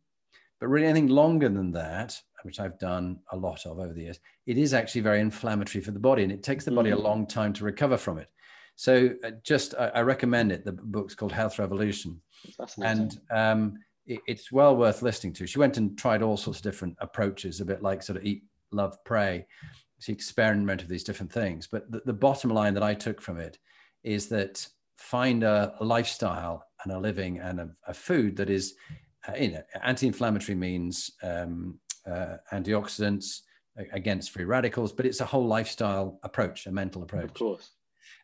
but really anything longer than that which I've done a lot of over the years, it is actually very inflammatory for the body and it takes the body mm. a long time to recover from it. So uh, just, I, I, recommend it. The book's called Health Revolution. And um, it, it's well worth listening to. She went and tried all sorts of different approaches, a bit like sort of eat, love, pray. She experimented with these different things. But the, the bottom line that I took from it is that find a, a lifestyle and a living and a, a food that is, uh, you know, anti-inflammatory means um, uh, antioxidants against free radicals, but it's a whole lifestyle approach, a mental approach. Of course.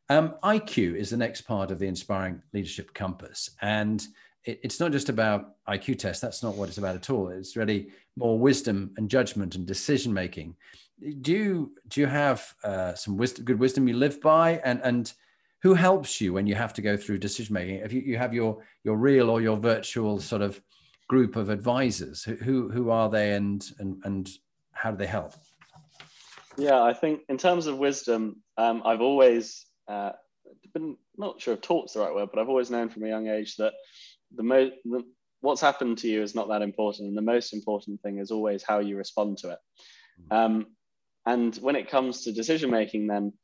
Um, IQ is the next part of the Inspiring Leadership Compass. And it, it's not just about IQ tests. That's not what it's about at all. It's really more wisdom and judgment and decision making. Do you, do you have uh, some wisdom, good wisdom you live by? And, and who helps you when you have to go through decision making? If you, you have your, your real or your virtual sort of group of advisors, who, who are they and, and, and how do they help? Yeah, I think in terms of wisdom, um, I've always uh, been not sure if taught's the right word, but I've always known from a young age that the most what's happened to you is not that important, and the most important thing is always how you respond to it. Mm-hmm. Um, and when it comes to decision making, then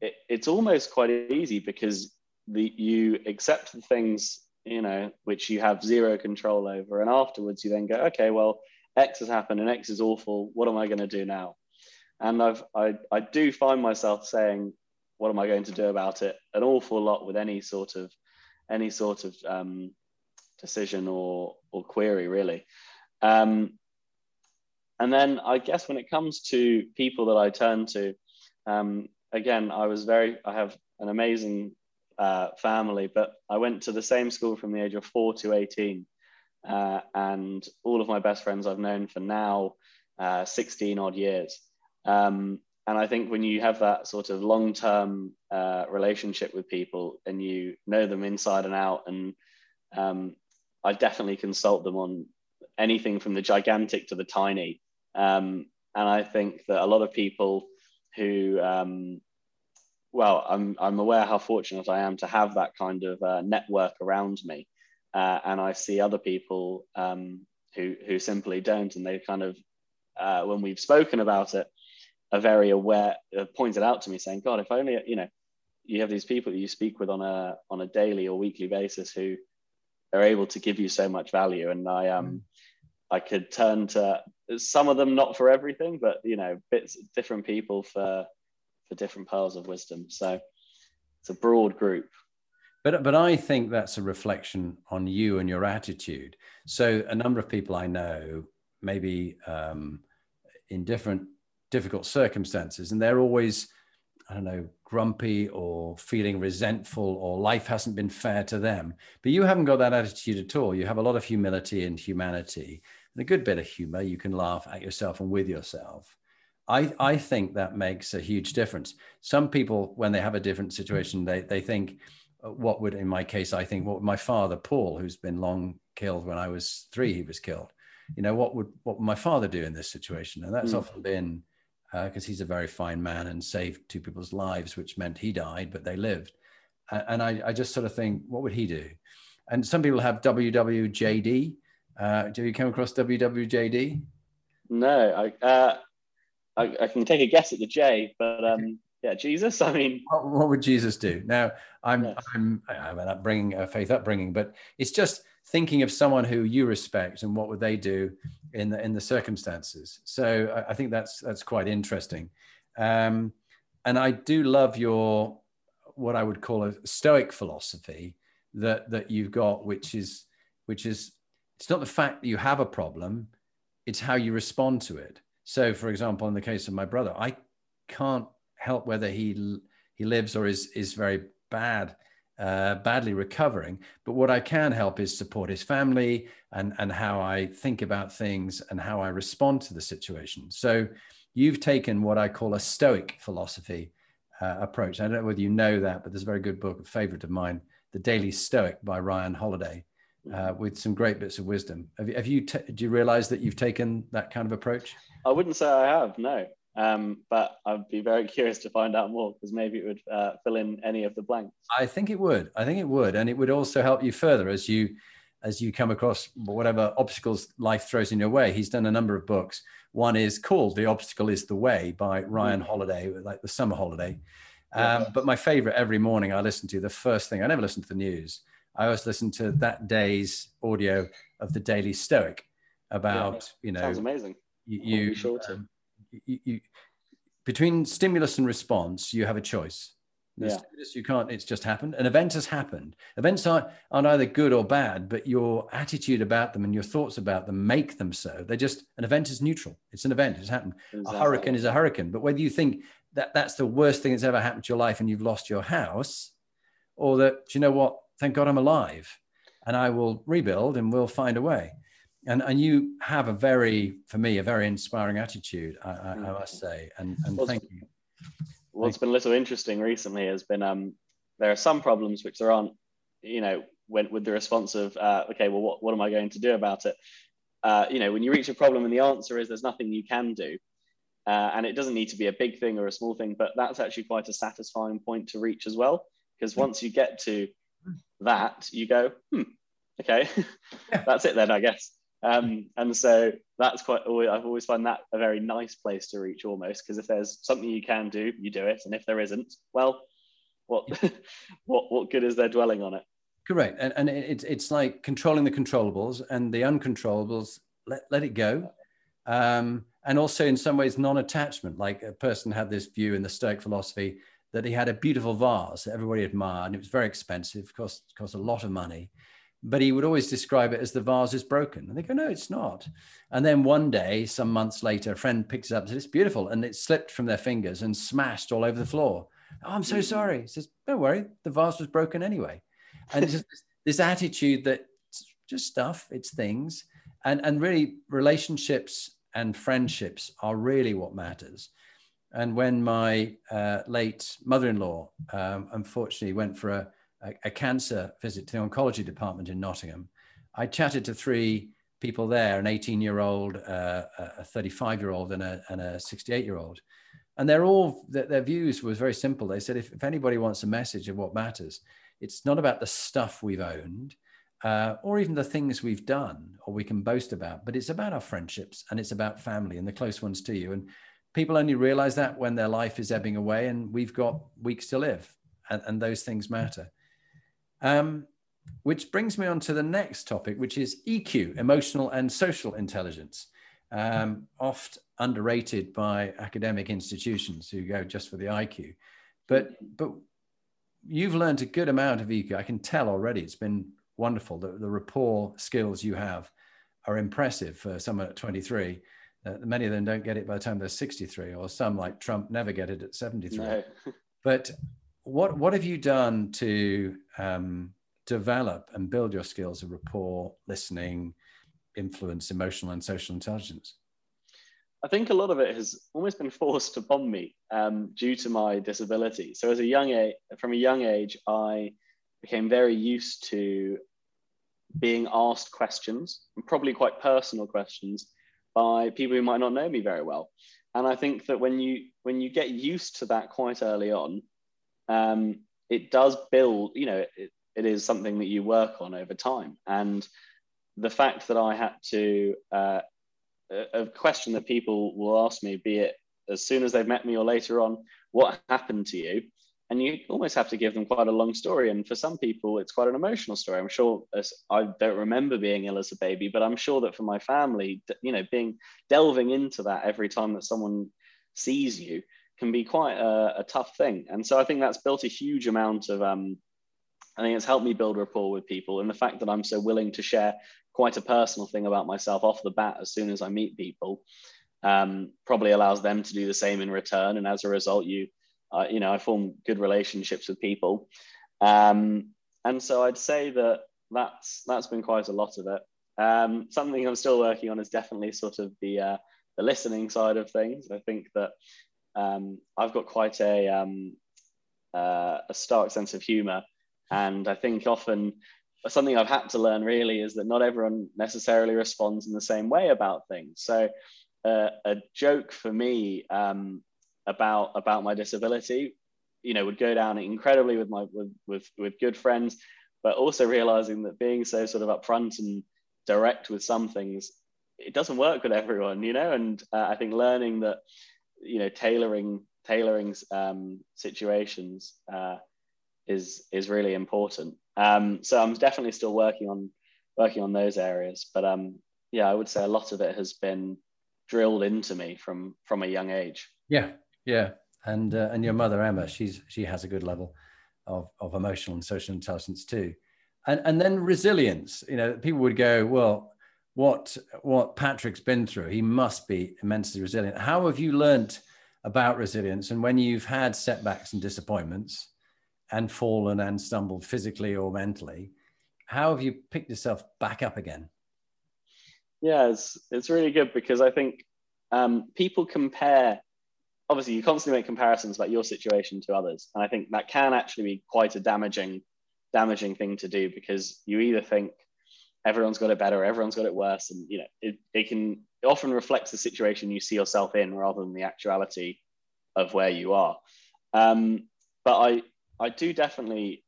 it, it's almost quite easy because the you accept the things you know which you have zero control over, and afterwards you then go, okay, well, X has happened and X is awful. What am I going to do now? And I've I, I do find myself saying what am I going to do about it? An awful lot with any sort of any sort of um, decision or or query really. Um, and then I guess when it comes to people that I turn to, um, again, I was very I have an amazing uh, family, but I went to the same school from the age of four to eighteen, uh, and all of my best friends I've known for now uh, sixteen odd years. Um, and I think when you have that sort of long term uh, relationship with people and you know them inside and out, and um, I definitely consult them on anything from the gigantic to the tiny. Um, and I think that a lot of people who, um, well, I'm, I'm aware how fortunate I am to have that kind of uh, network around me. Uh, and I see other people um, who, who simply don't. And they kind of, uh, when we've spoken about it, are very aware, uh, pointed out to me saying, God, if only, you know, you have these people that you speak with on a, on a daily or weekly basis who are able to give you so much value. And I, um, mm. I could turn to some of them, not for everything, but, you know, bits, different people for, for different pearls of wisdom. So it's a broad group. But, but I think that's a reflection on you and your attitude. So a number of people I know, maybe um, in different difficult circumstances and they're always i don't know grumpy or feeling resentful or life hasn't been fair to them but you haven't got that attitude at all you have a lot of humility and humanity and a good bit of humor you can laugh at yourself and with yourself I, I think that makes a huge difference. Some people, when they have a different situation, they, they think, uh, what would, in my case, I think, what my father, Paul, who's been long killed when I was three, he was killed. You know, what would what would my father do in this situation? And that's mm. often been because uh, he's a very fine man and saved two people's lives, which meant he died, but they lived. And I, I just sort of think, what would he do? And some people have WWJD. Uh, do you come across WWJD? No, I, uh, I, I, can take a guess at the J, but um, yeah, Jesus. I mean, what, what, would Jesus do? Now, I'm, yes. I'm, I'm an upbringing, a faith upbringing, but it's just thinking of someone who you respect and what would they do in the in the circumstances. So I, I think that's that's quite interesting, um, and I do love your what I would call a Stoic philosophy that that you've got, which is which is it's not the fact that you have a problem, it's how you respond to it. So, for example, in the case of my brother, I can't help whether he he lives or is is very bad uh, badly recovering. But what I can help is support his family and, and how I think about things and how I respond to the situation. So you've taken what I call a Stoic philosophy uh, approach. I don't know whether you know that, but there's a very good book, a favorite of mine, The Daily Stoic by Ryan Holiday. Uh, with some great bits of wisdom. Have, have you? T- do you realize that you've taken that kind of approach? I wouldn't say I have. No. Um, but I'd be very curious to find out more because maybe it would uh, fill in any of the blanks. I think it would. I think it would, and it would also help you further as you as you come across whatever obstacles life throws in your way. He's done a number of books. One is called "The Obstacle Is the Way" by Ryan mm. Holiday, like the summer holiday. Um, but my favorite every morning I listen to the first thing. I never listen to the news. I always listen to that day's audio of the Daily Stoic about yeah, you know. Sounds amazing. You, you, um, you, you, between stimulus and response, you have a choice. yeah. you can't it's just happened an event has happened events aren't, aren't either good or bad but your attitude about them and your thoughts about them make them so they're just an event is neutral it's an event it's happened exactly. a hurricane is a hurricane but whether you think that that's the worst thing that's ever happened to your life and you've lost your house or that you know what thank god i'm alive and i will rebuild and we'll find a way and and you have a very for me a very inspiring attitude i, I, I mm. must say and and thank you what's been a little interesting recently has been um, there are some problems which there aren't, you know, when, with the response of, uh, okay, well, what, what am I going to do about it? Uh, you know, when you reach a problem and the answer is there's nothing you can do, uh, and it doesn't need to be a big thing or a small thing, but that's actually quite a satisfying point to reach as well. Because hmm. once you get to that, you go, hmm, okay, that's it then, I guess. Um, and so that's quite, I've always found that a very nice place to reach almost, because if there's something you can do, you do it. And if there isn't, well, what, what, what good is there dwelling on it? Correct. And, and it's, it's like controlling the controllables and the uncontrollables, let, let it go. Um, and also in some ways, non-attachment, like a person had this view in the Stoic philosophy that he had a beautiful vase that everybody admired and it was very expensive, cost, cost a lot of money but he would always describe it as the vase is broken. And they go, no, it's not. And then one day, some months later, a friend picks it up and says, it's beautiful. And it slipped from their fingers and smashed all over the floor. Oh, I'm so sorry. He says, don't worry, the vase was broken anyway. And just this attitude that it's just stuff, it's things. And, and really, relationships and friendships are really what matters. And when my uh, late mother in law um, unfortunately went for a a, a cancer visit to the oncology department in Nottingham, I chatted to three people there an 18 year old, uh, a 35 year old, and a 68 year old. And they're all, their, their views was very simple. They said, if, if anybody wants a message of what matters, it's not about the stuff we've owned uh, or even the things we've done or we can boast about, but it's about our friendships and it's about family and the close ones to you. And people only realize that when their life is ebbing away and we've got weeks to live and, and those things matter. Um, which brings me on to the next topic, which is EQ, emotional and social intelligence, um, oft underrated by academic institutions who go just for the IQ. But, but you've learned a good amount of EQ. I can tell already. It's been wonderful. The, the rapport skills you have are impressive for someone at 23. Uh, many of them don't get it by the time they're 63, or some like Trump never get it at 73. No. but what what have you done to um, develop and build your skills of rapport, listening, influence, emotional and social intelligence? I think a lot of it has almost been forced upon me um, due to my disability. So, as a young age, from a young age, I became very used to being asked questions, and probably quite personal questions, by people who might not know me very well. And I think that when you when you get used to that quite early on, um, it does build, you know, it, it is something that you work on over time. And the fact that I had to, uh, a question that people will ask me, be it as soon as they've met me or later on, what happened to you? And you almost have to give them quite a long story. And for some people, it's quite an emotional story. I'm sure I don't remember being ill as a baby, but I'm sure that for my family, you know, being delving into that every time that someone sees you can be quite a, a, tough thing. And so I think that's built a huge amount of, um, I think it's helped me build rapport with people. And the fact that I'm so willing to share quite a personal thing about myself off the bat as soon as I meet people um, probably allows them to do the same in return. And as a result, you, uh, you know, I form good relationships with people. Um, and so I'd say that that's, that's been quite a lot of it. Um, something I'm still working on is definitely sort of the, uh, the listening side of things. I think that um, I've got quite a, um, uh, a stark sense of humor. And I think often something I've had to learn really is that not everyone necessarily responds in the same way about things. So uh, a joke for me um, about, about my disability, you know, would go down incredibly with my, with, with, with good friends, but also realizing that being so sort of upfront and direct with some things, it doesn't work with everyone, you know, and uh, I think learning that you know tailoring tailoring um, situations uh, is is really important. Um, so I'm definitely still working on working on those areas, but um, yeah, I would say a lot of it has been drilled into me from from a young age. Yeah, yeah, And uh, and your mother Emma, she's she has a good level of, of emotional and social intelligence too. And and then resilience. You know, people would go, well, what what Patrick's been through, he must be immensely resilient. How have you learnt about resilience? And when you've had setbacks and disappointments, and fallen and stumbled physically or mentally, how have you picked yourself back up again? Yeah, it's it's really good because I think um, people compare. Obviously, you constantly make comparisons about your situation to others, and I think that can actually be quite a damaging, damaging thing to do because you either think everyone's got it better, everyone's got it worse, and you know it, it can it often reflects the situation you see yourself in rather than the actuality of where you are. Um, but I I do definitely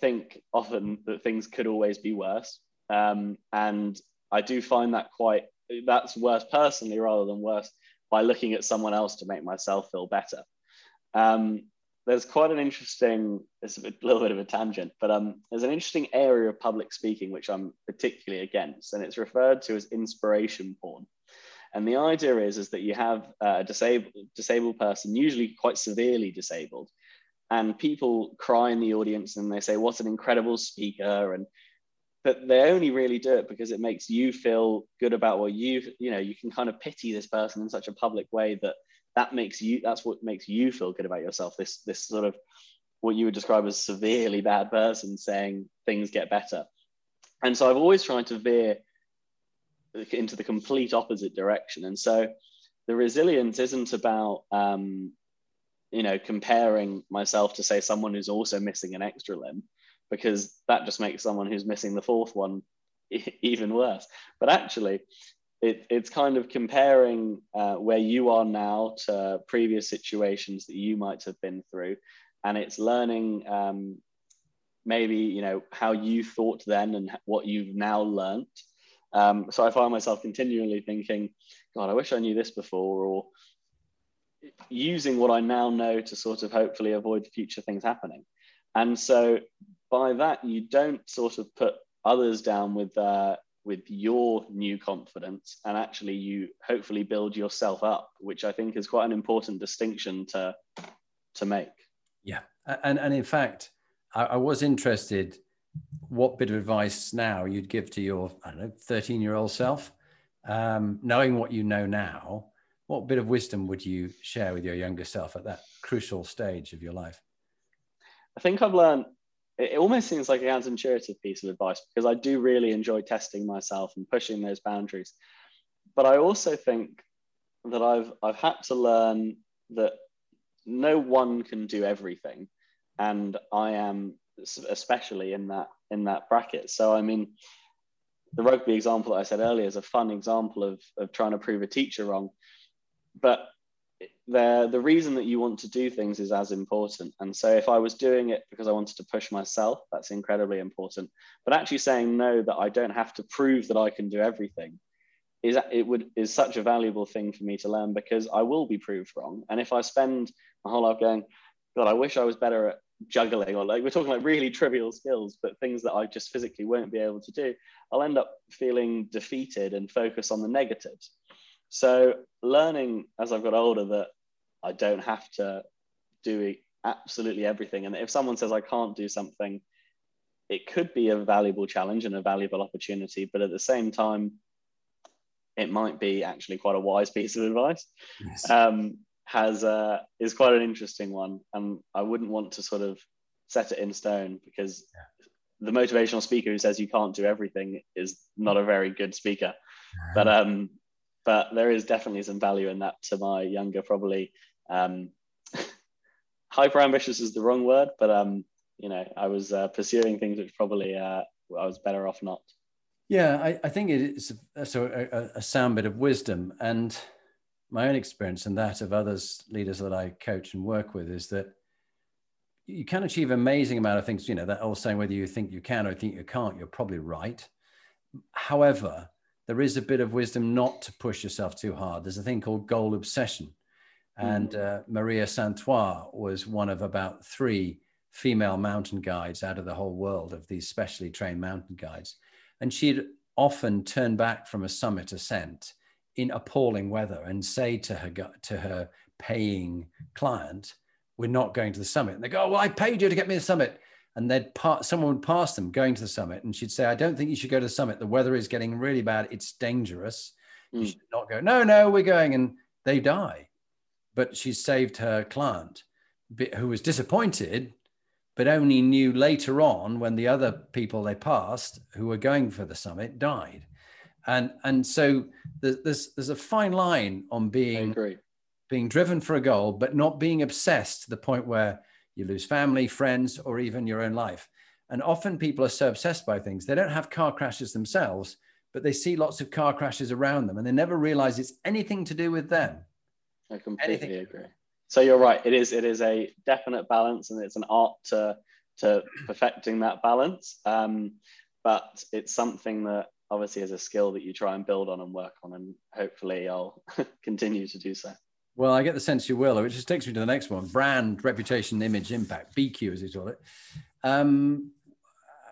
think often that things could always be worse. Um, and I do find that quite, that's worse personally rather than worse by looking at someone else to make myself feel better. Um, there's quite an interesting, it's a, bit, little bit of a tangent, but um, there's an interesting area of public speaking which I'm particularly against, and it's referred to as inspiration porn. And the idea is, is that you have a disabled, disabled person, usually quite severely disabled, and people cry in the audience and they say what an incredible speaker and but they only really do it because it makes you feel good about what you you know you can kind of pity this person in such a public way that that makes you that's what makes you feel good about yourself. This this sort of what you would describe as severely bad person saying things get better. And so i've always tried to veer into the complete opposite direction. And so the resilience isn't about um, you know, comparing myself to say someone who's also missing an extra limb, because that just makes someone who's missing the fourth one even worse. But actually, it, it's kind of comparing uh, where you are now to previous situations that you might have been through, and it's learning um, maybe you know how you thought then and what you've now learnt. Um, so I find myself continually thinking, God, I wish I knew this before, or using what I now know to sort of hopefully avoid future things happening. And so by that, you don't sort of put others down with uh, with your new confidence, and actually you hopefully build yourself up, which I think is quite an important distinction to to make. Yeah, and and in fact, I, I was interested what bit of advice now you'd give to your I don't know 13 year old self, um, knowing what you know now what bit of wisdom would you share with your younger self at that crucial stage of your life? I think I've learned it almost seems like a counterintuitive piece of advice because I do really enjoy testing myself and pushing those boundaries. But I also think that I've I've had to learn that no one can do everything, and I am especially in that in that bracket. So I mean, the rugby example that I said earlier is a fun example of of trying to prove a teacher wrong but the the reason that you want to do things is as important. And so if i was doing it because i wanted to push myself that's incredibly important. But actually saying no that i don't have to prove that i can do everything is it would is such a valuable thing for me to learn because i will be proved wrong. And if i spend my whole life going god i wish i was better at juggling or like we're talking like really trivial skills but things that i just physically won't be able to do i'll end up feeling defeated and focus on the negatives so learning as I've got older that I don't have to do absolutely everything. And if someone says I can't do something, it could be a valuable challenge and a valuable opportunity. But at the same time, it might be actually quite a wise piece of advice. Yes. Um, has uh, is quite an interesting one, and I wouldn't want to sort of set it in stone because yeah. the motivational speaker who says you can't do everything is not a very good speaker. But um, but there is definitely some value in that to my younger, probably um, hyper ambitious is the wrong word, but um, you know, I was uh, pursuing things which probably uh, I was better off not. Yeah, I, I think it is a, so a, a, sound bit of wisdom, and my own experience and that of others leaders that I coach and work with is that you can achieve amazing amount of things. You know that old saying, whether you think you can or think you can't, you're probably right. However, there is a bit of wisdom not to push yourself too hard. There's a thing called goal obsession. And mm. uh, Maria Santois was one of about three female mountain guides out of the whole world of these specially trained mountain guides. And she'd often turn back from a summit ascent in appalling weather and say to her, to her paying client, we're not going to the summit. And they go, oh, well, I paid you to get me to the summit. And they'd part, someone would pass them going to the summit, and she'd say, I don't think you should go to the summit. The weather is getting really bad. It's dangerous. Mm. You should not go. No, no, we're going. And they die. But she saved her client who was disappointed, but only knew later on when the other people they passed who were going for the summit died. And, and so there's, there's a fine line on being being driven for a goal, but not being obsessed to the point where you lose family, friends, or even your own life. And often people are so obsessed by things, they don't have car crashes themselves, but they see lots of car crashes around them and they never realize it's anything to do with them. I completely anything. agree. So you're right. It is it is a definite balance and it's an art to to perfecting that balance. Um, but it's something that obviously is a skill that you try and build on and work on and hopefully I'll continue to do so. Well, I get the sense you will, which just takes me to the next one brand, reputation, image, impact, BQ, as you call it. Um,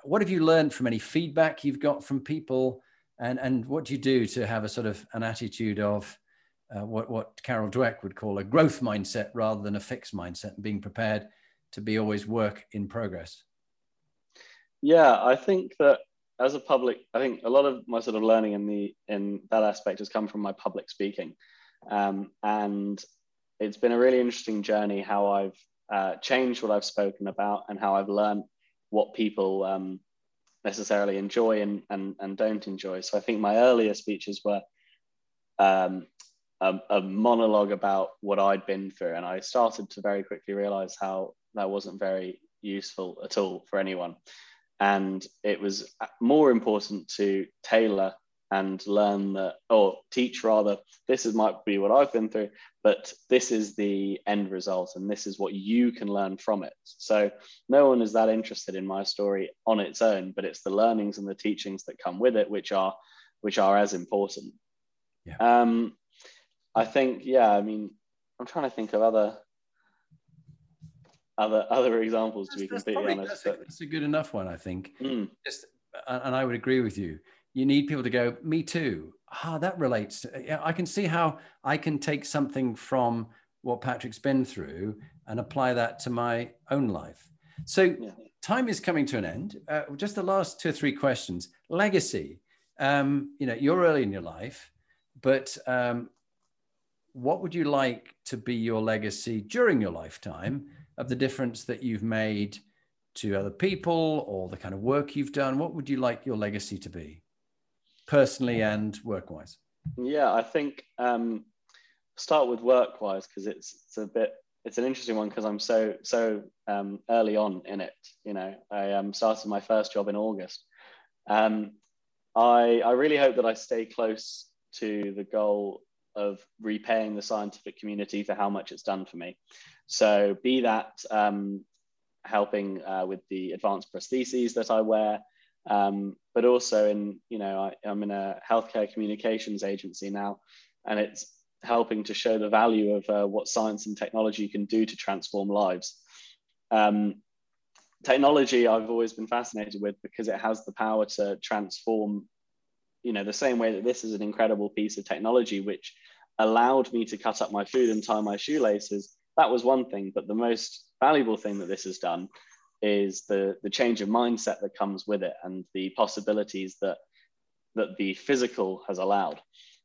what have you learned from any feedback you've got from people? And, and what do you do to have a sort of an attitude of uh, what, what Carol Dweck would call a growth mindset rather than a fixed mindset and being prepared to be always work in progress? Yeah, I think that as a public, I think a lot of my sort of learning in the in that aspect has come from my public speaking. Um, and it's been a really interesting journey how I've uh, changed what I've spoken about and how I've learned what people um, necessarily enjoy and, and, and don't enjoy. So I think my earlier speeches were um, a, a, monologue about what I'd been through. And I started to very quickly realize how that wasn't very useful at all for anyone. And it was more important to tailor and learn that, or teach rather, this is might be what I've been through, but this is the end result and this is what you can learn from it. So no one is that interested in my story on its own, but it's the learnings and the teachings that come with it, which are which are as important. Yeah. Um, I think, yeah, I mean, I'm trying to think of other other other examples to be completely probably, honest. That's a, that's a, good enough one, I think. Mm. Just, and I would agree with you you need people to go, me too. Ah, that relates. To, I can see how I can take something from what Patrick's been through and apply that to my own life. So yeah. time is coming to an end. Uh, just the last two or three questions. Legacy. Um, you know, you're early in your life, but um, what would you like to be your legacy during your lifetime of the difference that you've made to other people or the kind of work you've done? What would you like your legacy to be? Personally and work wise? Yeah, I think um, start with work wise because it's it's a bit it's an interesting one because I'm so so um, early on in it. You know, I um, started my first job in August. Um, I I really hope that I stay close to the goal of repaying the scientific community for how much it's done for me. So be that um, helping uh, with the advanced prostheses that I wear, um, but also in you know I, am in a healthcare communications agency now, and it's helping to show the value of uh, what science and technology can do to transform lives. Um, technology I've always been fascinated with because it has the power to transform, you know, the same way that this is an incredible piece of technology which allowed me to cut up my food and tie my shoelaces. That was one thing, but the most valuable thing that this has done is the the change of mindset that comes with it and the possibilities that that the physical has allowed.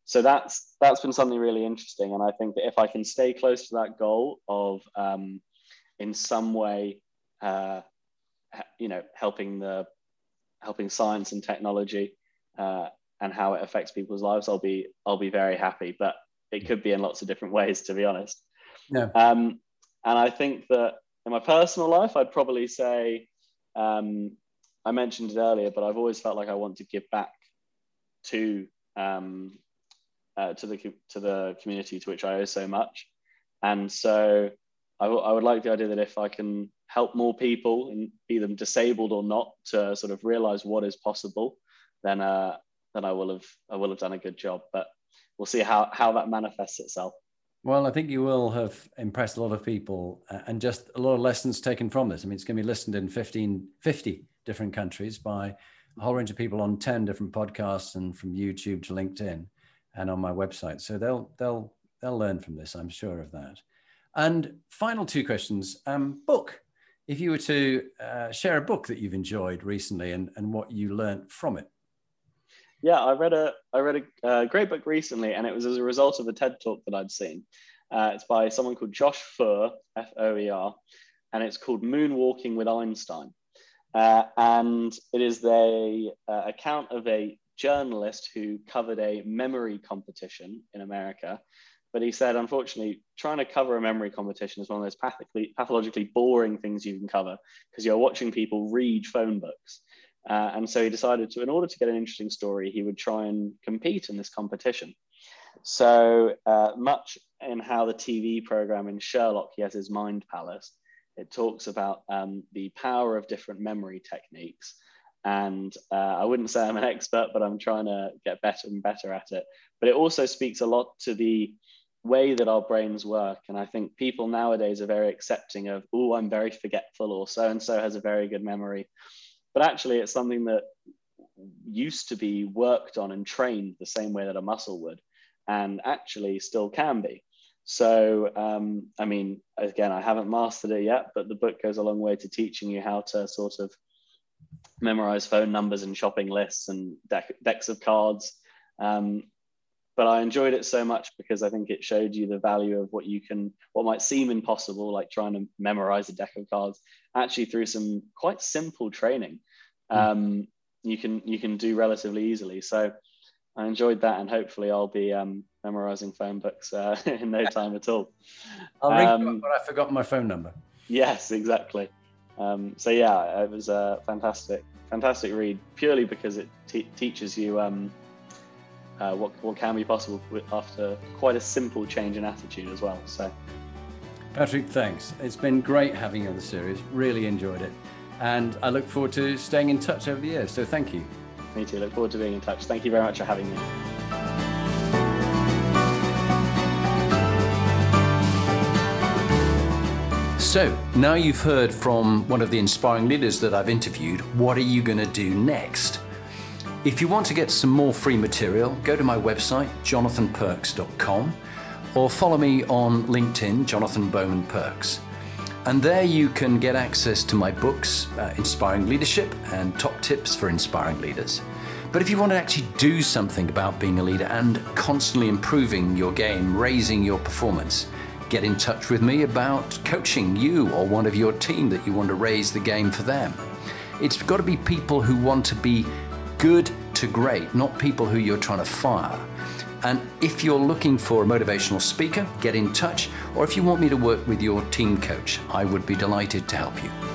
So that's that's been something really interesting. And i think that if i can stay close to that goal of um, in some way uh, you know helping the helping science and technology uh, and how it affects people's lives i'll be i'll be very happy. But it could be in lots of different ways to be honest. Yeah. um, and i think that in my personal life, I'd probably say um, I mentioned it earlier, but I've always felt like I want to give back to um, uh, to the to the community to which I owe so much, and so I, w- I would like the idea that if I can help more people and be them disabled or not to sort of realize what is possible, then uh, then I will have I will have done a good job. But we'll see how how that manifests itself. Well, I think you will have impressed a lot of people uh, and just a lot of lessons taken from this. I mean, it's going to be listened in 15, 50 different countries by a whole range of people on 10 different podcasts and from YouTube to LinkedIn and on my website. So they'll, they'll, they'll learn from this. I'm sure of that. And final two questions. Um, book. If you were to uh, share a book that you've enjoyed recently and, and what you learned from it. Yeah, I read a I read a, a great book recently, and it was as a result of a TED talk that I'd seen. Uh, it's by someone called Josh Foer, F O E R, and it's called Moonwalking with Einstein. Uh, and it is the uh, account of a journalist who covered a memory competition in America. But he said, unfortunately, trying to cover a memory competition is one of those pathologically, pathologically boring things you can cover because you're watching people read phone books. Uh, and so he decided to, in order to get an interesting story, he would try and compete in this competition. So uh, much in how the TV program in Sherlock, he has his mind palace. It talks about um, the power of different memory techniques. And uh, I wouldn't say I'm an expert, but I'm trying to get better and better at it. But it also speaks a lot to the way that our brains work. And I think people nowadays are very accepting of, oh, I'm very forgetful, or so and so has a very good memory. But actually, it's something that used to be worked on and trained the same way that a muscle would, and actually still can be. So, um, I mean, again, I haven't mastered it yet, but the book goes a long way to teaching you how to sort of memorize phone numbers and shopping lists and deck, decks of cards. Um, but I enjoyed it so much because I think it showed you the value of what you can, what might seem impossible, like trying to memorize a deck of cards, actually through some quite simple training, hmm. um, you can you can do relatively easily. So I enjoyed that, and hopefully I'll be um, memorizing phone books uh, in no time at all. I'll ring um, but I forgot my phone number. Yes, exactly. Um, so yeah, it was a fantastic, fantastic read purely because it teaches you um, uh, what what can be possible after quite a simple change in attitude as well. So. Patrick, thanks. It's been great having you on the series. Really enjoyed it. And I look forward to staying in touch over the years. So thank you. Me too. Look forward to being in touch. Thank you very much for having me. So, now you've heard from one of the inspiring leaders that I've interviewed, what are you going to do next? If you want to get some more free material, go to my website, jonathanperks.com, or follow me on LinkedIn, Jonathan Bowman Perks. And there you can get access to my books, uh, Inspiring Leadership and Top Tips for Inspiring Leaders. But if you want to actually do something about being a leader and constantly improving your game, raising your performance, get in touch with me about coaching you or one of your team that you want to raise the game for them. It's got to be people who want to be good to great, not people who you're trying to fire. And if you're looking for a motivational speaker, get in touch. Or if you want me to work with your team coach, I would be delighted to help you.